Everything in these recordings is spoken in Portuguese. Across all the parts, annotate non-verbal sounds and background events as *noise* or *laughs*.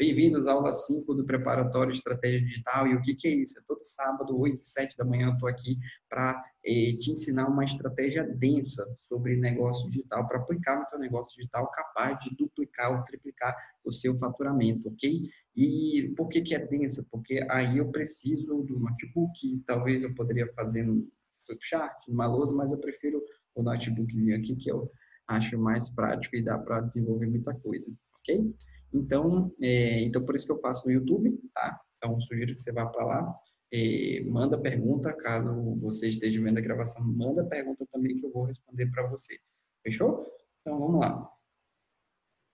Bem-vindos à aula 5 do Preparatório de Estratégia Digital. E o que, que é isso? É todo sábado, 8 e 7 da manhã, eu estou aqui para eh, te ensinar uma estratégia densa sobre negócio digital, para aplicar no teu negócio digital capaz de duplicar ou triplicar o seu faturamento, ok? E por que, que é densa? Porque aí eu preciso do notebook, talvez eu poderia fazer no Flipchart, numa lousa, mas eu prefiro o notebookzinho aqui, que eu acho mais prático e dá para desenvolver muita coisa, ok? Então, é, então, por isso que eu faço no YouTube, tá? Então, sugiro que você vá para lá, é, manda pergunta, caso você esteja vendo a gravação, manda pergunta também que eu vou responder para você. Fechou? Então, vamos lá.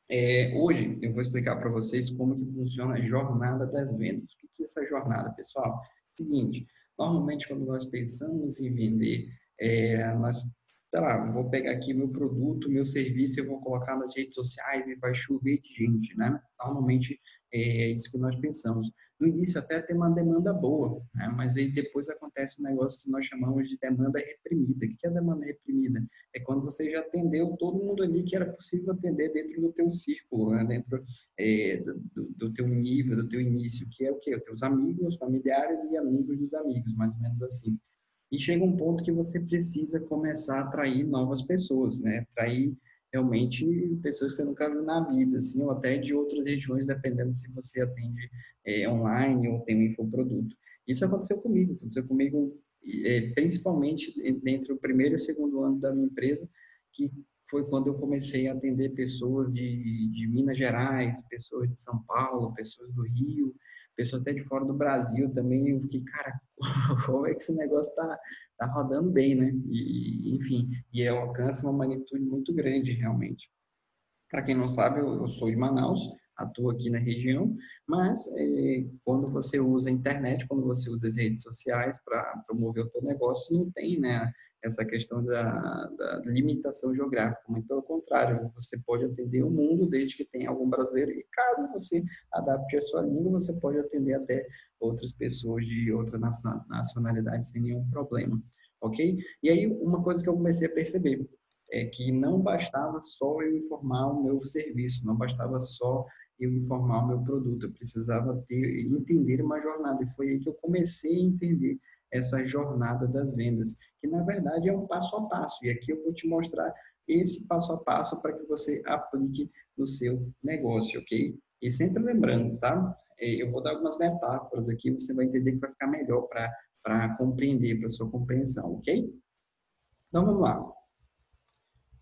É, hoje eu vou explicar para vocês como que funciona a jornada das vendas. O que é essa jornada, pessoal? Seguinte, normalmente quando nós pensamos em vender, é, nós sei lá, vou pegar aqui meu produto, meu serviço, eu vou colocar nas redes sociais e vai chover de gente, né? Normalmente é isso que nós pensamos. No início até tem uma demanda boa, né? mas aí depois acontece um negócio que nós chamamos de demanda reprimida. O que é demanda reprimida? É quando você já atendeu todo mundo ali que era possível atender dentro do teu círculo, né? dentro é, do, do teu nível, do teu início, que é o quê? Os teus amigos, familiares e amigos dos amigos, mais ou menos assim. E chega um ponto que você precisa começar a atrair novas pessoas, né? Atrair realmente pessoas que você nunca viu na vida, assim, ou até de outras regiões, dependendo se você atende é, online ou tem um infoproduto. Isso aconteceu comigo, aconteceu comigo é, principalmente entre o primeiro e o segundo ano da minha empresa, que foi quando eu comecei a atender pessoas de, de Minas Gerais, pessoas de São Paulo, pessoas do Rio, pessoas até de fora do Brasil também, eu fiquei, cara, *laughs* como é que esse negócio tá, tá rodando bem, né? E, enfim, e alcança uma magnitude muito grande, realmente. Para quem não sabe, eu, sou de Manaus, atuo aqui na região, mas é, quando você usa a internet, quando você usa as redes sociais para promover o teu negócio, não tem, né? Essa questão da, da, limitação geográfica, muito pelo contrário, você pode atender o mundo desde que tenha algum brasileiro e caso você adapte a sua língua, você pode atender até outras pessoas de outras nacionalidades sem nenhum problema, ok? E aí, uma coisa que eu comecei a perceber é que não bastava só eu informar o meu serviço, não bastava só eu informar o meu produto, eu precisava ter, entender uma jornada, e foi aí que eu comecei a entender essa jornada das vendas, que na verdade é um passo a passo. E aqui eu vou te mostrar esse passo a passo para que você aplique no seu negócio, ok? E sempre lembrando, tá? É, eu vou dar algumas metáforas aqui, você vai entender que vai ficar melhor para compreender, para sua compreensão, ok? Então vamos lá.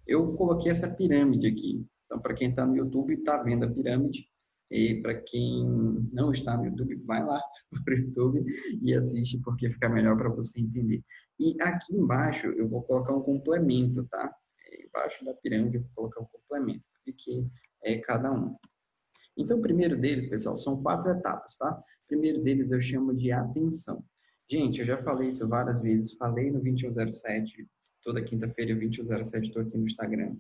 Eu coloquei essa pirâmide aqui. Então, para quem está no YouTube, está vendo a pirâmide. E para quem não está no YouTube, vai lá *laughs* para o YouTube e assiste, porque fica melhor para você entender. E aqui embaixo eu vou colocar um complemento, tá? Embaixo da pirâmide eu vou colocar um complemento, que é cada um. Então, o primeiro deles, pessoal, são quatro etapas, tá? O primeiro deles eu chamo de atenção. Gente, eu já falei isso várias vezes, falei no 2107, toda quinta-feira, 2107, estou aqui no Instagram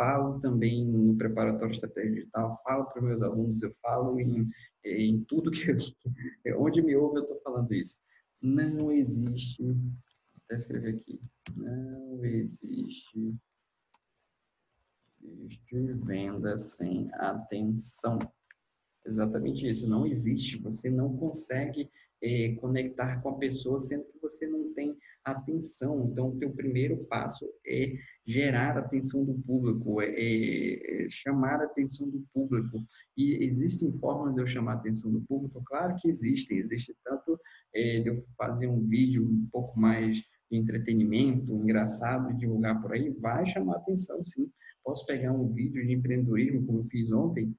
falo também no preparatório estratégia digital, falo para meus alunos, eu falo em, em tudo que eu, *laughs* onde me ouve eu estou falando isso. Não existe, vou até escrever aqui, não existe, existe venda sem atenção. Exatamente isso, não existe, você não consegue é, conectar com a pessoa sendo que você não tem atenção. Então, o teu primeiro passo é gerar a atenção do público, é, é, é, chamar a atenção do público. E existem formas de eu chamar a atenção do público? Claro que existem. Existe tanto é, de eu fazer um vídeo um pouco mais entretenimento, engraçado, divulgar por aí, vai chamar atenção, sim. Posso pegar um vídeo de empreendedorismo, como eu fiz ontem,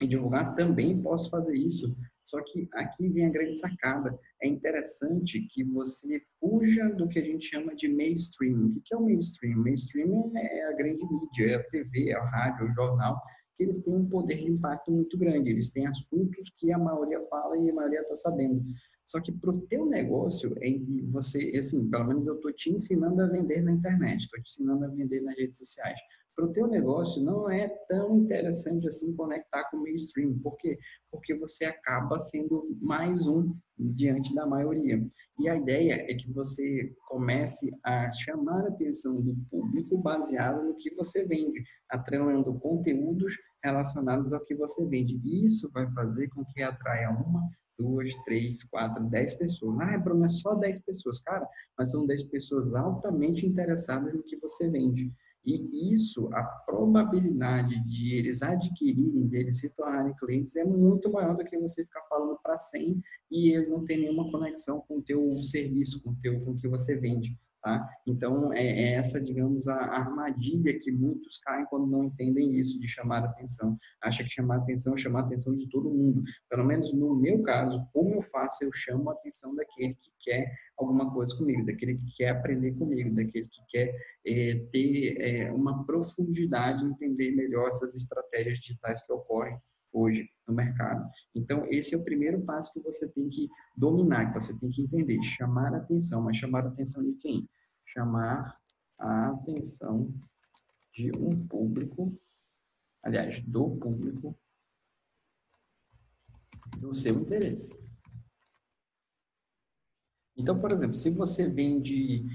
e divulgar, também posso fazer isso. Só que aqui vem a grande sacada. É interessante que você fuja do que a gente chama de mainstream. O que é o mainstream? Mainstream é a grande mídia, é a TV, é a rádio, é o jornal, que eles têm um poder de impacto muito grande. Eles têm assuntos que a maioria fala e a maioria está sabendo. Só que para o teu negócio, é você, assim, pelo menos eu estou te ensinando a vender na internet, estou te ensinando a vender nas redes sociais para o teu negócio não é tão interessante assim conectar com o mainstream. Por quê? Porque você acaba sendo mais um diante da maioria. E a ideia é que você comece a chamar a atenção do público baseado no que você vende, atrelando conteúdos relacionadas ao que você vende. Isso vai fazer com que atraia uma, duas, três, quatro, dez pessoas. Ah, Bruno, é só dez pessoas. Cara, mas são dez pessoas altamente interessadas no que você vende. E isso, a probabilidade de eles adquirirem, deles se tornarem clientes, é muito maior do que você ficar falando para 100 e ele não tem nenhuma conexão com o teu serviço, com o, teu, com o que você vende. Tá? Então, é, é essa, digamos, a armadilha que muitos caem quando não entendem isso de chamar atenção. Acha que chamar atenção é chamar atenção de todo mundo. Pelo menos no meu caso, como eu faço, eu chamo a atenção daquele que quer alguma coisa comigo, daquele que quer aprender comigo, daquele que quer é, ter é, uma profundidade, entender melhor essas estratégias digitais que ocorrem hoje no mercado. Então, esse é o primeiro passo que você tem que dominar, que você tem que entender, chamar atenção, mas chamar atenção de quem? Chamar a atenção de um público, aliás, do público do seu interesse. Então, por exemplo, se você vende,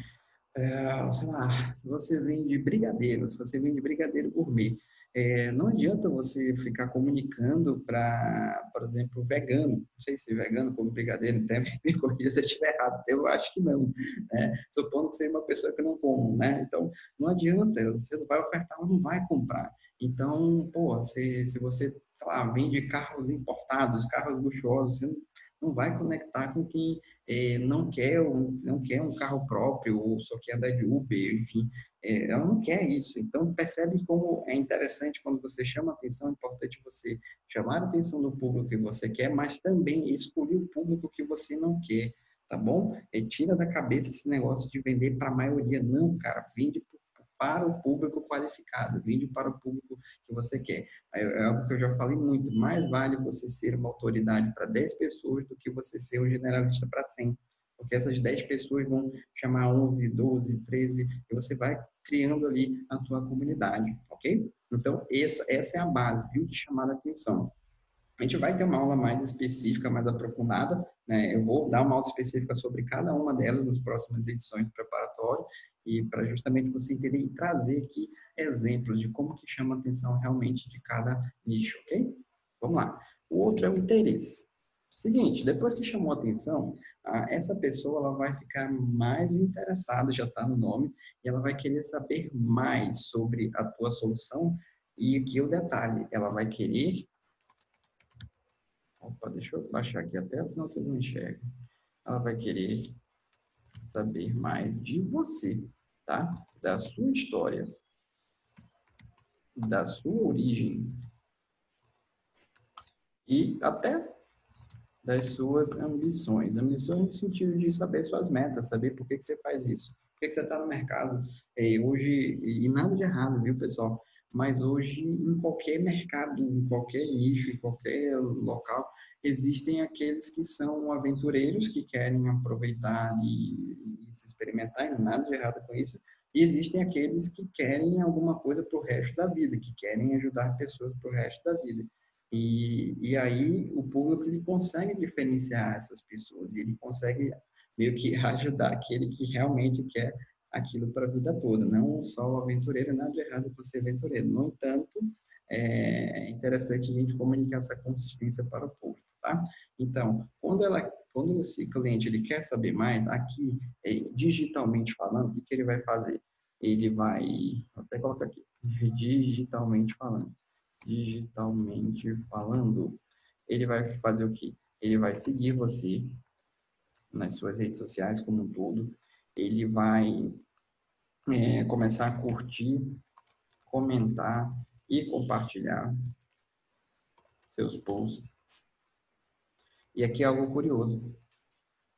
é, sei lá, se você vende brigadeiro, se você vende brigadeiro gourmet, é, não adianta você ficar comunicando para, por exemplo, vegano. Não sei se vegano como brigadeiro, até me corrija se eu estiver errado. Eu acho que não. Né? Supondo que seja uma pessoa que não come, né? Então, não adianta. Você não vai ofertar, mas não vai comprar. Então, pô, se, se você, sei lá, vende carros importados, carros luxuosos, você não não vai conectar com quem é, não quer não quer um carro próprio ou só quer andar de Uber, enfim, ela não quer isso. Então percebe como é interessante quando você chama atenção, é importante você chamar a atenção do público que você quer, mas também escolher o público que você não quer, tá bom? E tira da cabeça esse negócio de vender para a maioria, não, cara, vende para o público qualificado, vende para o público que você quer. É algo que eu já falei muito, mais vale você ser uma autoridade para 10 pessoas do que você ser um generalista para 100. Porque essas 10 pessoas vão chamar 11, 12, 13, e você vai criando ali a tua comunidade, ok? Então, essa, essa é a base, viu, de chamar a atenção. A gente vai ter uma aula mais específica, mais aprofundada, né? Eu vou dar uma aula específica sobre cada uma delas nas próximas edições do preparatório, e para justamente você entender e trazer aqui exemplos de como que chama a atenção realmente de cada nicho, ok? Vamos lá. O outro é o interesse. Seguinte, depois que chamou atenção, essa pessoa ela vai ficar mais interessada, já está no nome, e ela vai querer saber mais sobre a tua solução. E aqui o detalhe, ela vai querer... Opa, deixa eu baixar aqui até, senão você não enxerga. Ela vai querer saber mais de você, tá? Da sua história, da sua origem e até das suas ambições. Ambições no sentido de saber suas metas, saber por que, que você faz isso, por que, que você está no mercado. É, hoje, e nada de errado, viu, pessoal? Mas hoje, em qualquer mercado, em qualquer nicho, em qualquer local, existem aqueles que são aventureiros, que querem aproveitar e, e se experimentar, e não nada de errado com isso. E existem aqueles que querem alguma coisa para o resto da vida, que querem ajudar pessoas para o resto da vida. E, e aí o público ele consegue diferenciar essas pessoas, e ele consegue meio que *laughs* ajudar aquele que realmente quer aquilo para a vida toda, não só o aventureiro, nada de errado com ser aventureiro. No entanto, é interessante a gente comunicar essa consistência para o público tá? Então, quando ela, quando esse cliente ele quer saber mais, aqui, é, digitalmente falando, o que, que ele vai fazer? Ele vai, vou até colocar aqui, digitalmente falando, digitalmente falando, ele vai fazer o quê? Ele vai seguir você nas suas redes sociais como um todo, ele vai é, começar a curtir, comentar e compartilhar seus posts e aqui é algo curioso.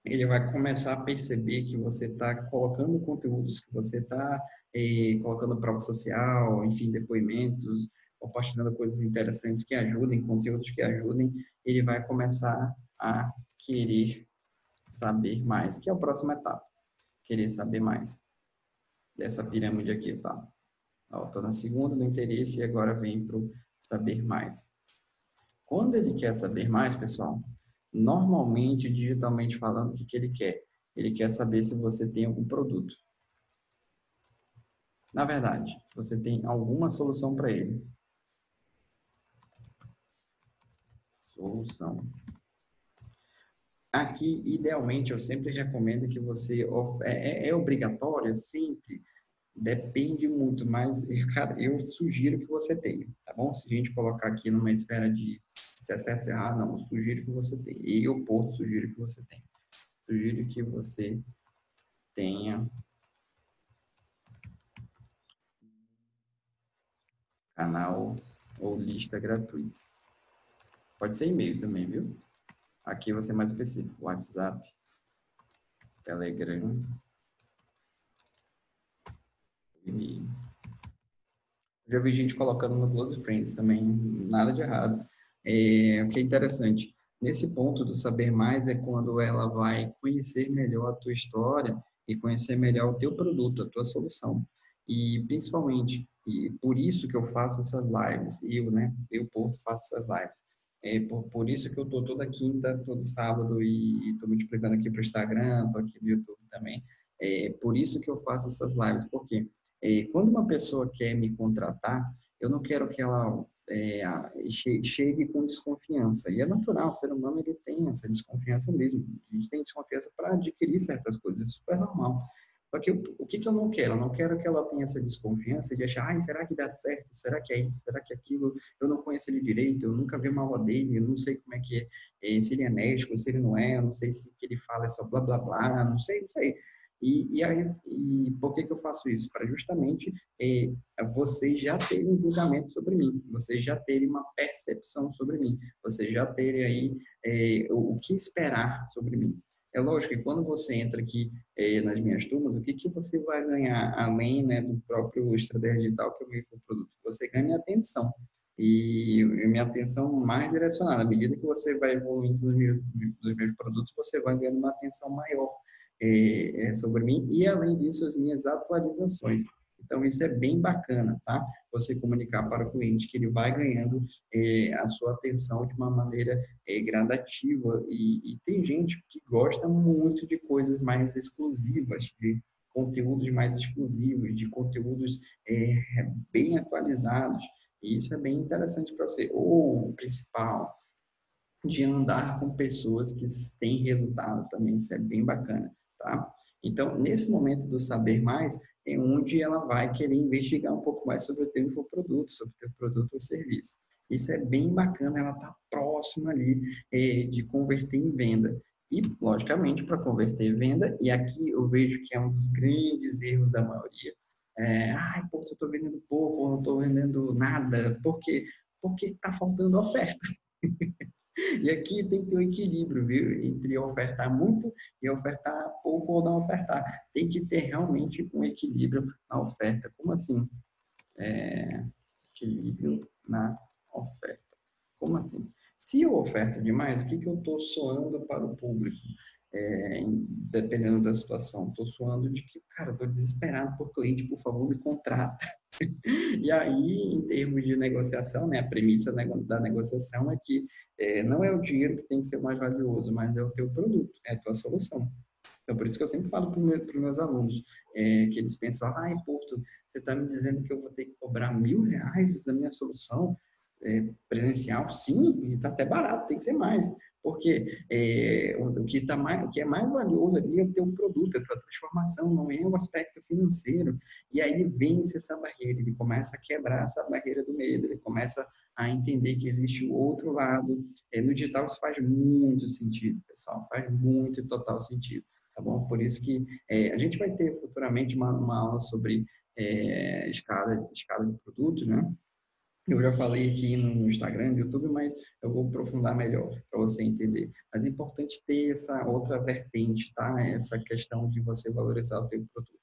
Ele vai começar a perceber que você está colocando conteúdos, que você está eh, colocando prova social, enfim, depoimentos, compartilhando coisas interessantes que ajudem, conteúdos que ajudem. Ele vai começar a querer saber mais, que é a próxima etapa. Querer saber mais dessa pirâmide aqui, tá? Estou na segunda do interesse e agora vem para o saber mais. Quando ele quer saber mais, pessoal, normalmente, digitalmente falando, o que, que ele quer? Ele quer saber se você tem algum produto. Na verdade, você tem alguma solução para ele. Solução. Aqui, idealmente, eu sempre recomendo que você... É, é, é obrigatório, sempre, depende muito, mas, *laughs* cara, eu sugiro que você tenha, tá bom? Se a gente colocar aqui numa esfera de se é certo, se é errado, não, eu sugiro que você tenha. E eu, Porto, sugiro que você tenha. Sugiro que você tenha canal ou lista gratuita. Pode ser e-mail também, viu? Aqui você é mais específico. WhatsApp, Telegram, e já vi gente colocando no Close Friends também, nada de errado. É, o que é interessante, nesse ponto do saber mais é quando ela vai conhecer melhor a tua história e conhecer melhor o teu produto, a tua solução. E principalmente, e por isso que eu faço essas lives, eu, né, eu Porto faço essas lives. É por, por isso que eu tô toda quinta, todo sábado e estou multiplicando aqui para o Instagram, estou aqui no YouTube também. É por isso que eu faço essas lives, porque é, quando uma pessoa quer me contratar, eu não quero que ela é, chegue com desconfiança. E é natural, o ser humano ele tem essa desconfiança mesmo. A gente tem desconfiança para adquirir certas coisas, é super normal. Só que eu, o que, que eu não quero? Eu não quero que ela tenha essa desconfiança de achar, ai, será que dá certo? Será que é isso? Será que é aquilo? Eu não conheço ele direito, eu nunca vi uma aula dele, eu não sei como é que é, se ele é enérgico, se ele não é, eu não sei se o que ele fala é só blá blá blá, não sei, não sei. E, e, aí, e por que, que eu faço isso? Para justamente é, vocês já terem um julgamento sobre mim, vocês já terem uma percepção sobre mim, vocês já terem aí é, o, o, que esperar sobre mim. É lógico que quando você entra aqui é, nas minhas turmas, o que, que você vai ganhar além né, do próprio estratégia digital que eu ganhei para o produto? Você ganha atenção e minha atenção mais direcionada. À medida que você vai evoluindo nos meus, nos meus produtos, você vai ganhando uma atenção maior é, é, sobre mim e, além disso, as minhas atualizações. Então, isso é bem bacana, tá? Você comunicar para o cliente que ele vai ganhando é, a sua atenção de uma maneira é, gradativa. E, e, tem gente que gosta muito de coisas mais exclusivas, de conteúdos mais exclusivos, de conteúdos é, bem atualizados. E isso é bem interessante para você. Ou o principal, de andar com pessoas que têm resultado também, isso é bem bacana tá? Então, nesse momento do saber mais, é onde ela vai querer investigar um pouco mais sobre o teu infoproduto, sobre o teu produto ou serviço. Isso é bem bacana, ela está próxima ali é, de converter em venda. E, logicamente, para converter em venda, e aqui eu vejo que é um dos grandes erros da maioria, é, ai, pô, eu estou vendendo pouco, ou não estou vendendo nada, por quê? Porque está faltando oferta. *laughs* E aqui tem que ter um equilíbrio, viu? Entre ofertar muito e ofertar pouco ou não ofertar. Tem que ter realmente um equilíbrio na oferta. Como assim? É... Equilíbrio na oferta. Como assim? Se eu oferto demais, o que, que eu estou soando para o público? É, dependendo da situação. Estou suando de que, cara, estou desesperado por cliente, por favor, me contrata. *laughs* e aí, em termos de negociação, né, a premissa da negociação é que é, não é o dinheiro que tem que ser mais valioso, mas é o teu produto, é a tua solução. Então, por isso que eu sempre falo para os meus alunos, é, que eles pensam, ah, Porto, você está me dizendo que eu vou ter que cobrar mil reais da minha solução é, presencial? Sim, está até barato, tem que ser mais. Porque é, o, que tá mais, o que é mais valioso ali é o teu produto, a tua transformação, não é o aspecto financeiro. E aí ele vence essa barreira, ele começa a quebrar essa barreira do medo, ele começa a entender que existe o outro lado. É, no digital isso faz muito sentido, pessoal, faz muito e total sentido, tá bom? Por isso que é, a gente vai ter futuramente uma, uma aula sobre é, escala, escala de produto, né? Eu já falei aqui no Instagram, no YouTube, mas eu vou aprofundar melhor para você entender. Mas é importante ter essa outra vertente, tá? Essa questão de você valorizar o seu produto.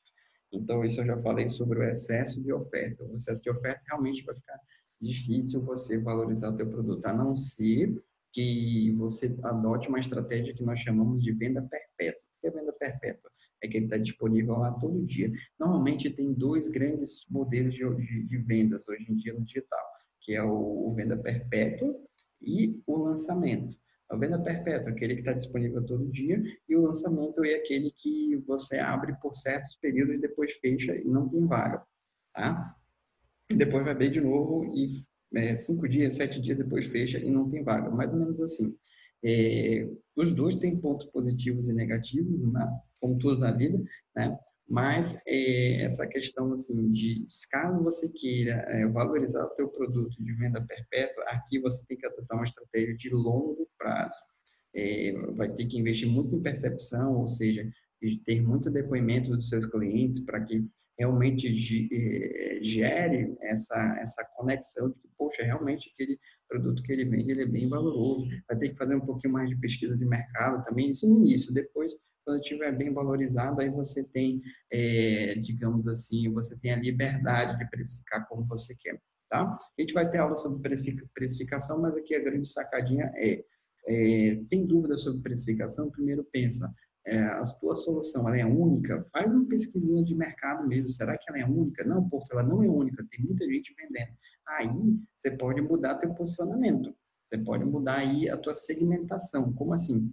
Então, isso eu já falei sobre o excesso de oferta. O excesso de oferta realmente vai ficar difícil você valorizar o teu produto, a não ser que você adote uma estratégia que nós chamamos de venda perpétua. O que é venda perpétua? É que ele está disponível lá todo dia. Normalmente tem dois grandes modelos de, de, de vendas hoje em dia no digital que é o, o venda perpétua e o lançamento. A venda perpétua, aquele que está disponível todo dia, e o lançamento é aquele que você abre por certos períodos e depois fecha e não tem vaga, tá? Depois vai abrir de novo e é, cinco dias, sete dias depois fecha e não tem vaga, mais ou menos assim. É, os dois têm pontos positivos e negativos, na, como tudo na vida, né? Mas é, essa questão assim de caso você queira é, valorizar o teu produto de venda perpétua, aqui você tem que adotar uma estratégia de longo prazo. É, vai ter que investir muito em percepção, ou seja, ter muito depoimento dos seus clientes para que realmente gere essa, essa conexão de que, poxa, realmente aquele produto que ele vende ele é bem valoroso. Vai ter que fazer um pouquinho mais de pesquisa de mercado também, isso no início. Depois quando estiver bem valorizado, aí você tem, é, digamos assim, você tem a liberdade de precificar como você quer, tá? A gente vai ter aula sobre precificação, mas aqui a grande sacadinha é, é tem dúvida sobre precificação? Primeiro pensa, é, a tua solução ela é única? Faz uma pesquisinha de mercado mesmo. Será que ela é única? Não, porque ela não é única. Tem muita gente vendendo. Aí você pode mudar teu posicionamento. Você pode mudar aí a tua segmentação. Como assim?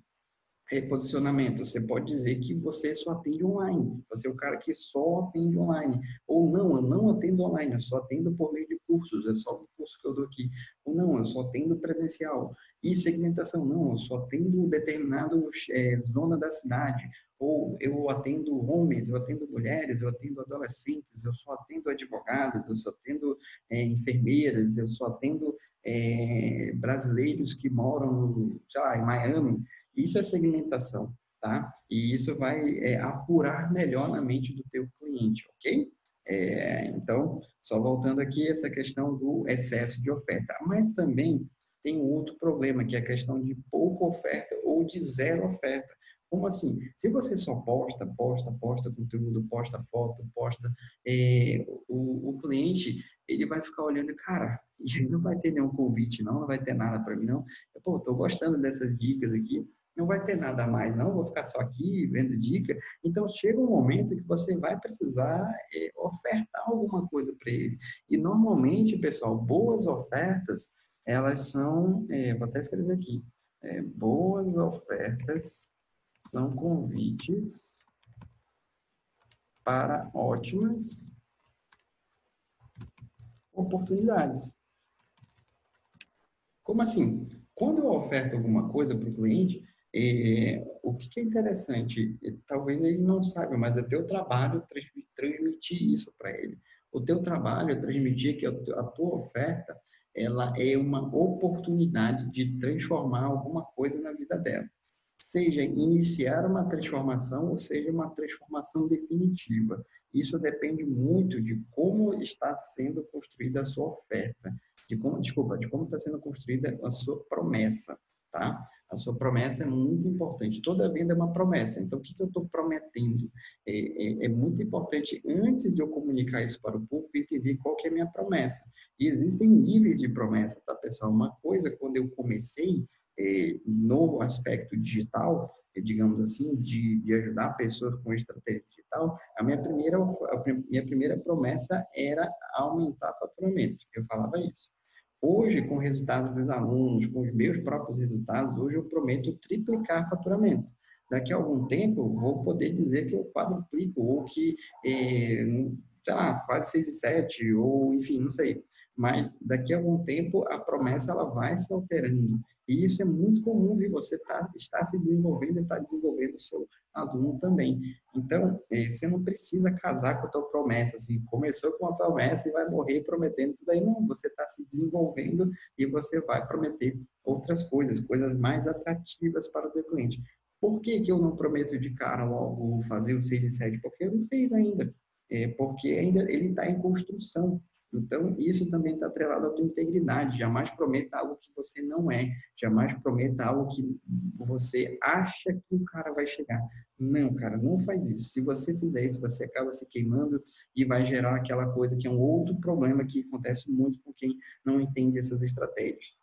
Reposicionamento. Você pode dizer que você só atende online. Você é o cara que só atende online. Ou não, eu não atendo online, eu só atendo por meio de cursos, é só o curso que eu dou aqui. Ou não, eu só atendo presencial. E segmentação, não, eu só atendo determinado é, zona da cidade. Ou eu atendo homens, eu atendo mulheres, eu atendo adolescentes, eu só atendo advogadas, eu só atendo é, enfermeiras, eu só atendo é, brasileiros que moram sei lá, em Miami. Isso é segmentação, tá? E isso vai é, apurar melhor na mente do teu cliente, ok? É, então, só voltando aqui, essa questão do excesso de oferta. Mas também tem outro problema, que é a questão de pouca oferta ou de zero oferta. Como assim? Se você só posta, posta, posta conteúdo, posta foto, posta, é, o, o, cliente ele vai ficar olhando, cara, *laughs* não vai ter nenhum convite, não, não vai ter nada para mim, não. Pô, tô gostando dessas dicas aqui, não vai ter nada mais, não, vou ficar só aqui vendo dica. Então, chega um momento que você vai precisar é, ofertar alguma coisa para ele. E, normalmente, pessoal, boas ofertas, elas são, é, vou até escrever aqui, é, boas ofertas são convites para ótimas oportunidades. Como assim? Quando eu oferto alguma coisa para o cliente, o que, é interessante, talvez ele não saiba, mas é teu trabalho transmitir isso para ele. O teu trabalho é transmitir que a tua oferta ela é uma oportunidade de transformar alguma coisa na vida dela. Seja iniciar uma transformação ou seja uma transformação definitiva. Isso depende muito de como está sendo construída a sua oferta, de como, desculpa, de como está sendo construída a sua promessa tá? A sua promessa é muito importante. Toda venda é uma promessa. Então, o que, que eu estou prometendo? É, é, é, muito importante, antes de eu comunicar isso para o público, entender qual que é a minha promessa. E existem níveis de promessa, tá, pessoal? Uma coisa, quando eu comecei é, no aspecto digital, é, digamos assim, de, de ajudar pessoas com estratégia digital, a minha primeira, a minha primeira promessa era aumentar faturamento. Eu falava isso. Hoje, com resultados dos alunos, com os meus próprios resultados, hoje eu prometo triplicar faturamento. Daqui a algum tempo, vou poder dizer que eu quadruplico, ou que, é, sei lá, quase 6 e 7, ou enfim, não sei. Mas daqui a algum tempo, a promessa ela vai se alterando. E isso é muito comum, viu? Você tá, está se desenvolvendo e está desenvolvendo o seu aluno também. Então, eh, você não precisa casar com a tua promessa, assim, começou com uma promessa e vai morrer prometendo isso daí, não, você está se desenvolvendo e você vai prometer outras coisas, coisas mais atrativas para o teu cliente. Por que, que eu não prometo de cara logo fazer o 6 e 7? Porque eu não fiz ainda. É porque ainda ele está em construção. Então, isso também está atrelado à tua integridade. Jamais prometa algo que você não é. Jamais prometa algo que você acha que o cara vai chegar. Não, cara, não faz isso. Se você fizer isso, você acaba se queimando e vai gerar aquela coisa que é um outro problema que acontece muito com quem não entende essas estratégias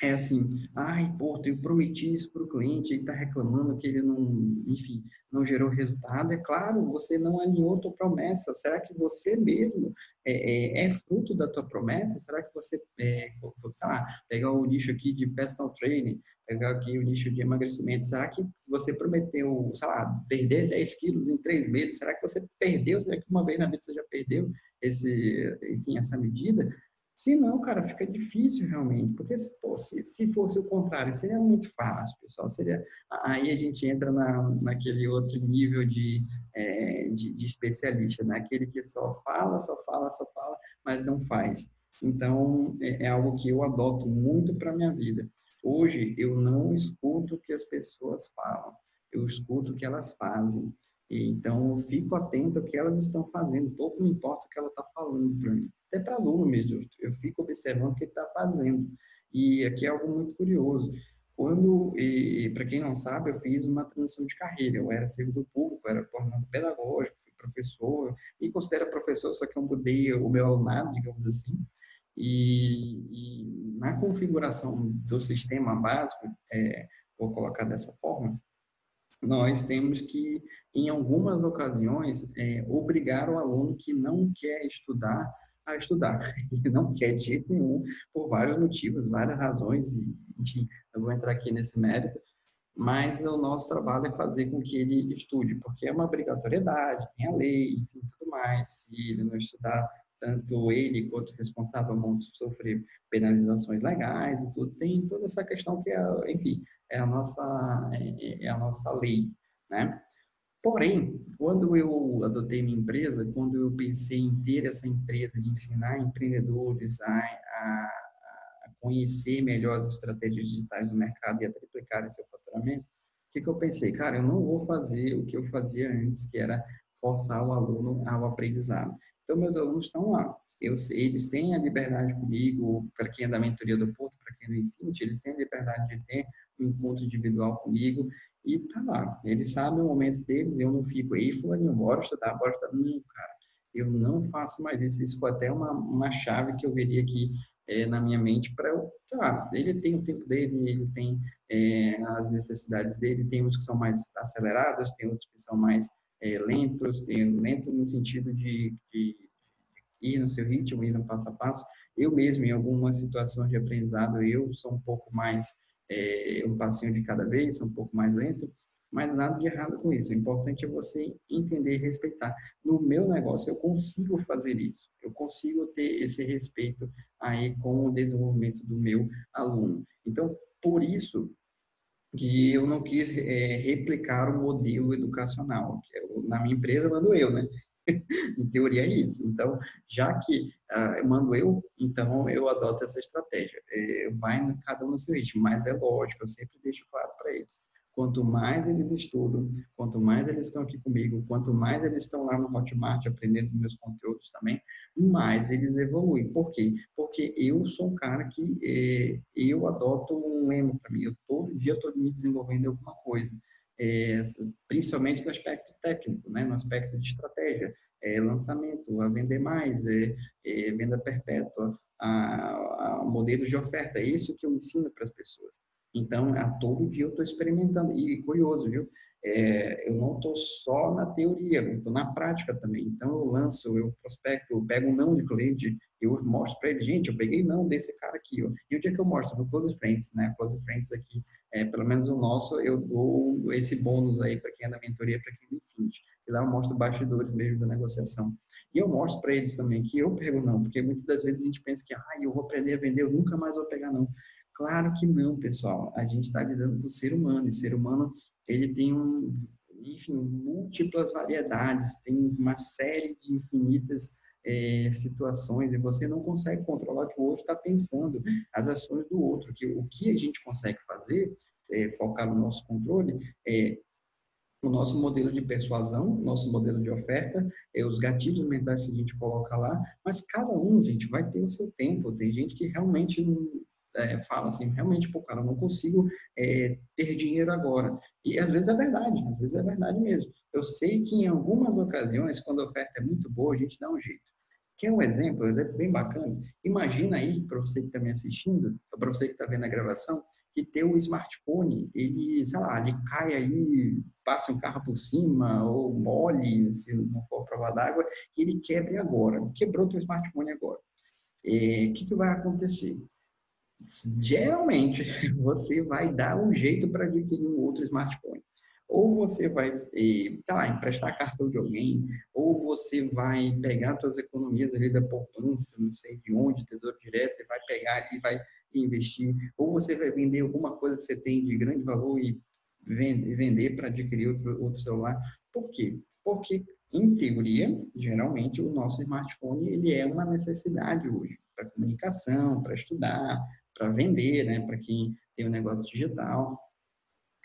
é assim, ai, pô, eu prometi isso para o cliente, ele está reclamando que ele não, enfim, não gerou resultado. É claro, você não alinhou tua promessa. Será que você mesmo é, é, é fruto da tua promessa? Será que você, é, sei lá, pegar o nicho aqui de personal training, pegar aqui o nicho de emagrecimento, será que se você prometeu, sei lá, perder 10 quilos em três meses, será que você perdeu? Será que uma vez na vida você já perdeu esse, enfim, essa medida? Se não, cara, fica difícil realmente, porque se fosse, se fosse o contrário, seria muito fácil, pessoal. Seria, aí a gente entra na, naquele outro nível de, é, de, de, especialista, naquele né? que só fala, só fala, só fala, mas não faz. Então, é, é algo que eu adoto muito para minha vida. Hoje, eu não escuto o que as pessoas falam, eu escuto o que elas fazem. Então, eu fico atento ao que elas estão fazendo, pouco me importa o que ela está falando para mim até para aluno mesmo, eu fico observando o que ele está fazendo. E aqui é algo muito curioso. Quando, para quem não sabe, eu fiz uma transição de carreira. Eu era servidor público, era coordenador pedagógico, fui professor, me considero professor, só que eu mudei o meu alunado, digamos assim. E, e na configuração do sistema básico, é, vou colocar dessa forma, nós temos que, em algumas ocasiões, é, obrigar o aluno que não quer estudar a estudar. *laughs* E não quer de jeito nenhum, por vários motivos, várias razões, e, enfim, eu vou entrar aqui nesse mérito, mas o nosso trabalho é fazer com que ele estude, porque é uma obrigatoriedade, tem a lei, enfim, tudo mais. Se ele não estudar, tanto ele quanto o responsável vão sofrer penalizações legais e tudo. Tem toda essa questão que é, enfim, é a nossa, é, é a nossa lei, né? Porém, quando eu adotei minha empresa, quando eu pensei em ter essa empresa de ensinar empreendedores a, a, a conhecer melhor as estratégias digitais do mercado e a triplicar seu faturamento, o que, que eu pensei? Cara, eu não vou fazer o que eu fazia antes, que era forçar o aluno ao aprendizado. Então, meus alunos estão lá. Eu, eles têm a liberdade comigo, para quem é da mentoria do Porto, para quem é do Infinity, eles têm a liberdade de ter um encontro individual comigo e tá lá. Eles sabem o momento deles, eu não fico aí, fulaninho, bora estudar, bora estudar. Não, cara, eu não faço mais isso. Isso foi até uma, uma chave que eu veria aqui é, na minha mente para eu, tá, ele tem o tempo dele, ele tem é, as necessidades dele, tem uns que são mais acelerados, tem outros que são mais é, lentos, tem lento no sentido de, de, ir no seu ritmo, ir no passo a passo. Eu mesmo, em algumas situações de aprendizado, eu sou um pouco mais é, um passinho de cada vez, um pouco mais lento, mas nada de errado com isso. O importante é você entender e respeitar. No meu negócio, eu consigo fazer isso. Eu consigo ter esse respeito aí com o desenvolvimento do meu aluno. Então, por isso que eu não quis é, replicar o modelo educacional, que eu, na minha empresa mando eu, né? Em teoria é isso. Então, já que uh, mando eu, então eu adoto essa estratégia. É, vai cada um no seu ritmo, mas é lógico, eu sempre deixo claro para eles. Quanto mais eles estudam, quanto mais eles estão aqui comigo, quanto mais eles estão lá no Hotmart aprendendo meus conteúdos também, mais eles evoluem. Por quê? Porque eu sou um cara que é, eu adoto um lema para mim. Eu todo dia estou me desenvolvendo alguma coisa é, principalmente no aspecto técnico, né, no aspecto de estratégia, é, lançamento, a vender mais, é, é venda perpétua, a, a modelos de oferta. É isso que eu ensino para as pessoas. Então, a todo dia eu estou experimentando. E curioso, viu? É, eu não estou só na teoria, eu estou na prática também. Então, eu lanço, eu prospecto, eu pego um não de cliente, eu mostro para ele, gente, eu peguei não desse cara aqui. Ó. E o dia que eu mostro no Close Friends, né? Close Friends aqui, é, pelo menos o nosso, eu dou esse bônus aí para quem é da mentoria, para quem é Infinity. E lá eu mostro bastidores mesmo da negociação. E eu mostro para eles também que eu pego não, porque muitas das vezes a gente pensa que, ah, eu vou aprender a vender, eu nunca mais vou pegar não. Claro que não, pessoal. A gente está lidando com o ser humano, e ser humano ele tem um, enfim, múltiplas variedades, tem uma série de infinitas é, situações e você não consegue controlar o que o outro está pensando, as ações do outro. Que o que a gente consegue fazer, é, focar no nosso controle, é o nosso modelo de persuasão, nosso modelo de oferta, é, os gatilhos mentais que a gente coloca lá, mas cada um, gente, vai ter o seu tempo. Tem gente que realmente é, fala assim, realmente, pô, cara, eu não consigo é, ter dinheiro agora. E às vezes é verdade, às vezes é verdade mesmo. Eu sei que em algumas ocasiões, quando a oferta é muito boa, a gente dá um jeito. Quer um exemplo, um exemplo bem bacana? Imagina aí, para você que está me assistindo, para você que está vendo a gravação, que teu smartphone, ele, sei lá, ele cai aí, passa um carro por cima, ou mole, se não for prova d'água, e ele quebre agora. Quebrou teu smartphone agora. O é, que, que vai acontecer? Geralmente *laughs* você vai dar um jeito para adquirir um outro smartphone. Ou você vai, tá lá, emprestar cartão de alguém, ou você vai pegar suas economias ali da poupança, não sei de onde, tesouro direto, e vai pegar ali, vai investir, ou você vai vender alguma coisa que você tem de grande valor e vender para adquirir outro, outro celular. Por quê? Porque, em teoria, geralmente o nosso smartphone ele é uma necessidade hoje para comunicação, para estudar, para vender, né? para quem tem um negócio digital.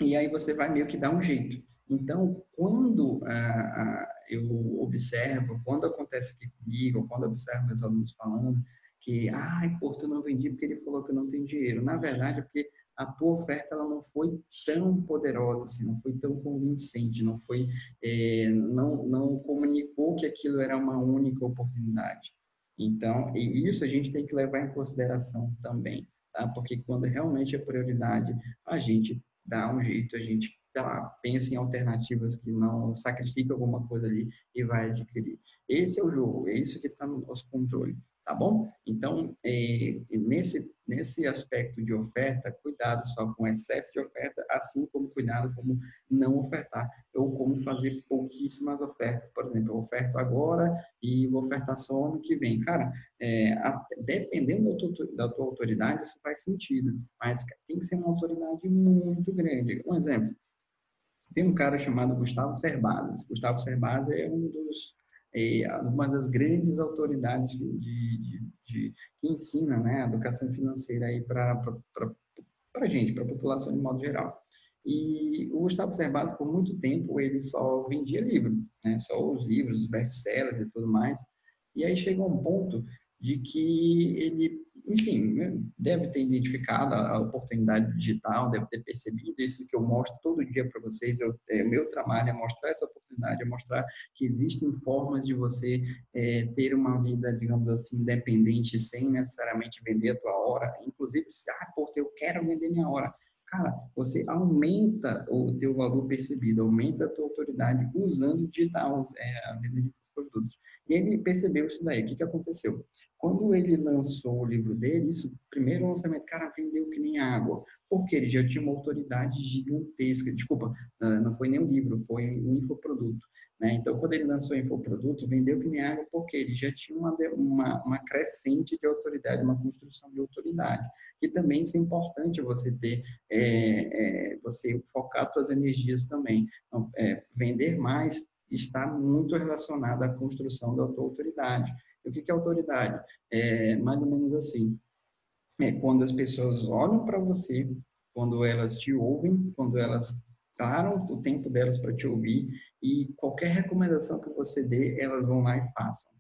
E aí você vai meio que dar um jeito. Então, quando ah, ah, eu observo, quando acontece aqui comigo, quando eu observo meus alunos falando que, ai, pô, tu não vendi porque ele falou que não tem dinheiro. Na verdade, é porque a tua oferta ela não foi tão poderosa, assim, não foi tão convincente, não foi, é, não, não comunicou que aquilo era uma única oportunidade. Então, e isso a gente tem que levar em consideração também, tá? Porque quando realmente é prioridade, a gente dá um jeito, a gente pensa em alternativas que não sacrifica alguma coisa ali e vai adquirir. Esse é o jogo, é isso que está no nosso controle tá bom? Então, é, nesse, nesse aspecto de oferta, cuidado só com excesso de oferta, assim como cuidado como não ofertar, ou como fazer pouquíssimas ofertas. Por exemplo, eu oferto agora e vou ofertar só ano que vem. Cara, é, dependendo da tua, da tua autoridade, isso faz sentido, mas tem que ser uma autoridade muito grande. Um exemplo, tem um cara chamado Gustavo Cerbasi. Gustavo Cerbasi é um dos é, uma das grandes autoridades de, de, de, que ensina né, a educação financeira para a gente, para a população de modo geral. E o Gustavo Cerbasi, por muito tempo, ele só vendia livro, né, só os livros, os best-sellers e tudo mais. E aí chegou um ponto de que ele enfim, né, deve ter identificado a oportunidade digital, deve ter percebido isso que eu mostro todo dia para vocês. Eu, é, meu trabalho é mostrar essa oportunidade, é mostrar que existem formas de você é, ter uma vida, digamos assim, independente, sem necessariamente vender a tua hora. Inclusive, se, ah, porque eu quero vender minha hora. Cara, você aumenta o teu valor percebido, aumenta a tua autoridade usando digital, é, a venda de produtos. E ele percebeu isso daí. O que, que aconteceu? Quando ele lançou o livro dele, isso, primeiro lançamento, cara, vendeu que nem água, porque ele já tinha uma autoridade gigantesca. Desculpa, não foi nem um livro, foi um infoproduto. Né? Então, quando ele lançou o infoproduto, vendeu que nem água, porque ele já tinha uma, uma, uma crescente de autoridade, uma construção de autoridade. E também isso é importante você ter, é, é, você focar suas energias também. Então, é, vender mais está muito relacionado à construção da tua autoridade. O que é autoridade? É mais ou menos assim. É quando as pessoas olham para você, quando elas te ouvem, quando elas param o tempo delas para te ouvir e qualquer recomendação que você dê, elas vão lá e façam.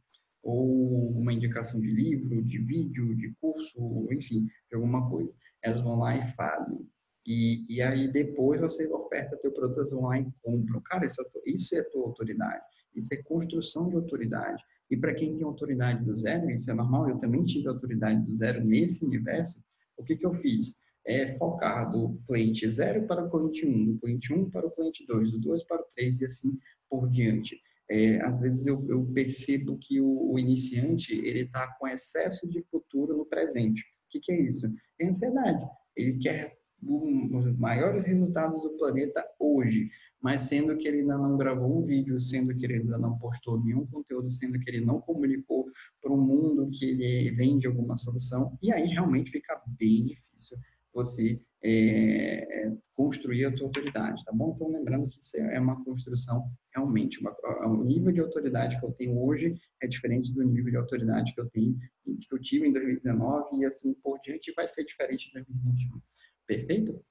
Ou uma indicação de livro, de vídeo, de curso, enfim, de alguma coisa. Elas vão lá e fazem. E, e aí depois você oferta teu produto, elas vão lá e compram. Cara, isso é, isso é tua autoridade. Isso é construção de autoridade. E para quem tem autoridade do zero, isso é normal, eu também tive autoridade do zero nesse universo, o que, que eu fiz? É focar do cliente zero para o cliente 1, um, do cliente 1 um para o cliente 2, do 2 para o 3 e assim por diante. É, às vezes eu, eu, percebo que o, o iniciante ele está com excesso de futuro no presente. O que, que é isso? É ansiedade. Ele quer os maiores resultados do planeta hoje, mas sendo que ele ainda não gravou um vídeo, sendo que ele ainda não postou nenhum conteúdo, sendo que ele não comunicou para o mundo que ele vende alguma solução, e aí realmente fica bem difícil você é, construir a sua autoridade, tá bom? Então, lembrando que isso é uma construção realmente, uma, o nível de autoridade que eu tenho hoje é diferente do nível de autoridade que eu tenho, que eu tive em 2019 e assim por diante vai ser diferente em 2021. Perfeito?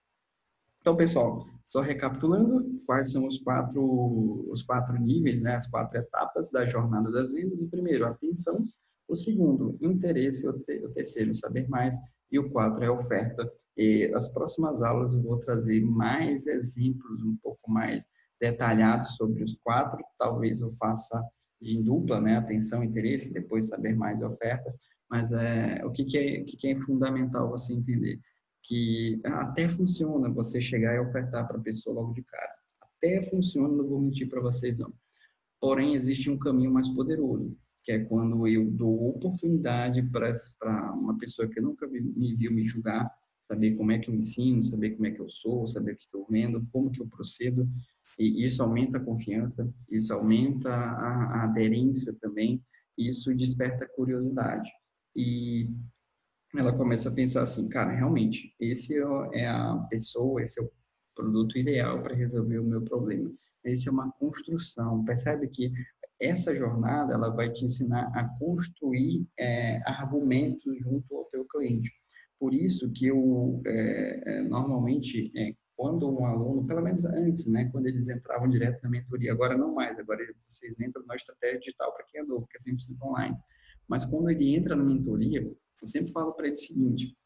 Então, pessoal, só recapitulando, quais são os quatro, os quatro níveis, né, as quatro etapas da jornada das vendas? O primeiro, atenção. O segundo, interesse. O, terceiro, saber mais. E o quatro é oferta. E as próximas aulas eu vou trazer mais exemplos um pouco mais detalhados sobre os quatro. Talvez eu faça em dupla, né? Atenção, interesse, depois saber mais oferta. Mas é, o que, que, é, o que, que é fundamental você entender? Que até funciona você chegar e ofertar para a pessoa logo de cara. Até funciona, não vou mentir para vocês não. Porém, existe um caminho mais poderoso, que é quando eu dou oportunidade para uma pessoa que nunca me viu me julgar, saber como é que eu ensino, saber como é que eu sou, saber o que eu vendo, como que eu procedo. E isso aumenta a confiança, isso aumenta a, a aderência também, isso desperta curiosidade. E ela começa a pensar assim, cara, realmente, esse é, é a pessoa, esse é o produto ideal para resolver o meu problema. Esse é uma construção. Percebe que essa jornada ela vai te ensinar a construir é, argumentos junto ao teu cliente. Por isso que eu é, é normalmente é, quando um aluno, pelo menos antes, né, quando eles entravam direto na mentoria, agora não mais, agora vocês entram na estratégia digital para quem é novo, que é 100% online. Mas quando ele entra na mentoria, eu sempre falo para ele o seguinte: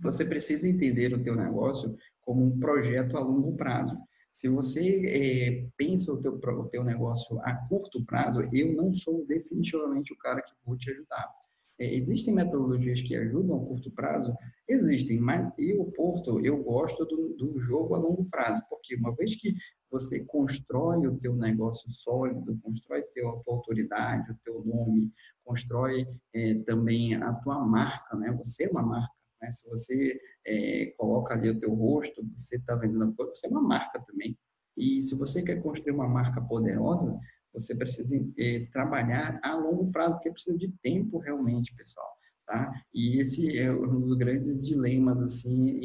você precisa entender o teu negócio como um projeto a longo prazo. Se você é, pensa o teu, o teu negócio a curto prazo, eu não sou definitivamente o cara que vou te ajudar. É, existem metodologias que ajudam a curto prazo? Existem, mas eu, Porto, eu gosto do, do jogo a longo prazo, porque uma vez que você constrói o teu negócio sólido, constrói teu, a tua autoridade, o teu nome, constrói é, também a tua marca, né? Você é uma marca, né? Se você é, coloca ali o teu rosto, você está vendendo coisa, você é uma marca também. E se você quer construir uma marca poderosa, você precisa é, trabalhar a longo prazo, porque precisa de tempo realmente, pessoal. Tá? E esse é um dos grandes dilemas, assim,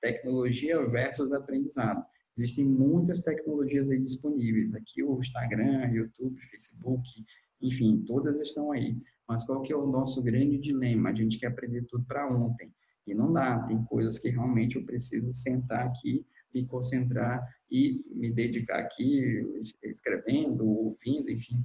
tecnologia versus aprendizado. Existem muitas tecnologias aí disponíveis. Aqui o Instagram, YouTube, Facebook, enfim, todas estão aí. Mas qual que é o nosso grande dilema? A gente quer aprender tudo para ontem. E não dá. Tem coisas que realmente eu preciso sentar aqui me concentrar e me dedicar aqui escrevendo, ouvindo, enfim.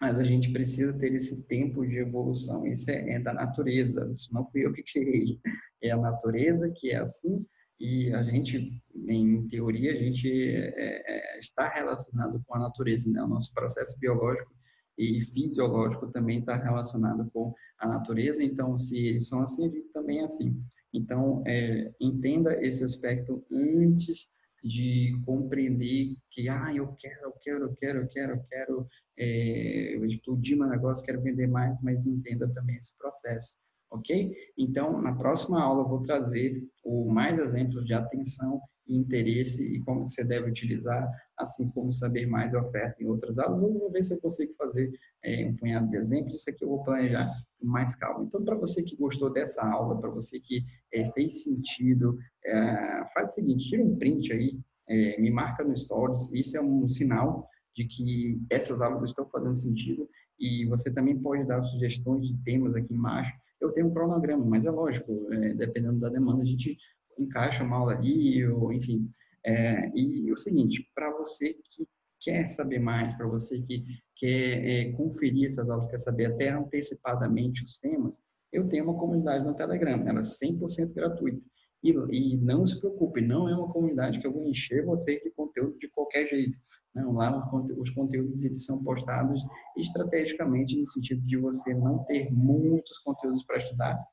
Mas a gente precisa ter esse tempo de evolução. Isso é, é da natureza. Isso não fui eu que criei. É a natureza que é assim. E a gente, em teoria, a gente é, é, está relacionado com a natureza, né? O nosso processo biológico e fisiológico também está relacionado com a natureza. Então, se eles são assim, a gente também é assim. Então, é, entenda esse aspecto antes de compreender que, ah, eu quero, eu quero, eu quero, eu quero, eu quero é, explodir meu negócio, quero vender mais, mas entenda também esse processo, ok? Então, na próxima aula eu vou trazer o mais exemplos de atenção e interesse e como você deve utilizar, assim como saber mais a oferta em outras aulas. Eu vou ver se eu consigo fazer é, um punhado de exemplos, isso aqui eu vou planejar com mais calma. Então, para você que gostou dessa aula, para você que é, fez sentido, é, faz o seguinte, tira um print aí, é, me marca no Stories, isso é um sinal de que essas aulas estão fazendo sentido e você também pode dar sugestões de temas aqui embaixo. Eu tenho um cronograma, mas é lógico, é, dependendo da demanda, a gente encaixa uma aula ali, ou enfim. É, e o seguinte, para você que quer saber mais, para você que quer é, conferir essas aulas, quer saber até antecipadamente os temas, eu tenho uma comunidade no Telegram, ela é 100% gratuita. E, e, não se preocupe, não é uma comunidade que eu vou encher você de conteúdo de qualquer jeito. Não, lá os conteúdos eles são postados estrategicamente no sentido de você não ter muitos conteúdos para estudar,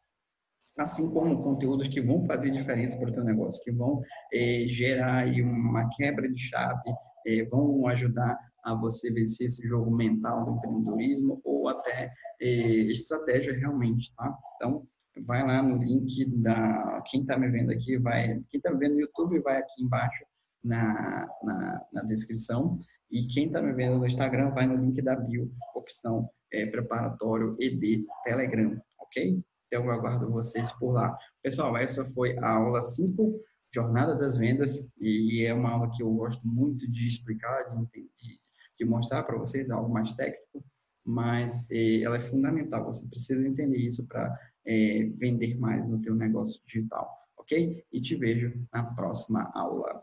assim como conteúdos que vão fazer diferença para o teu negócio, que vão é, gerar aí uma quebra de chave, é, vão ajudar a você vencer esse jogo mental do empreendedorismo ou até é, estratégia realmente, tá? Então, vai lá no link da... Quem está me vendo aqui, vai... Quem está me vendo no YouTube, vai aqui embaixo na, na, na descrição. E quem está me vendo no Instagram, vai no link da bio, opção é, preparatório ED Telegram, ok? Então, eu aguardo vocês por lá. Pessoal, essa foi a aula 5, Jornada das Vendas, e é uma aula que eu gosto muito de explicar, de, de, de mostrar para vocês, algo mais técnico, mas eh, ela é fundamental. Você precisa entender isso para eh, vender mais no teu negócio digital, ok? E te vejo na próxima aula.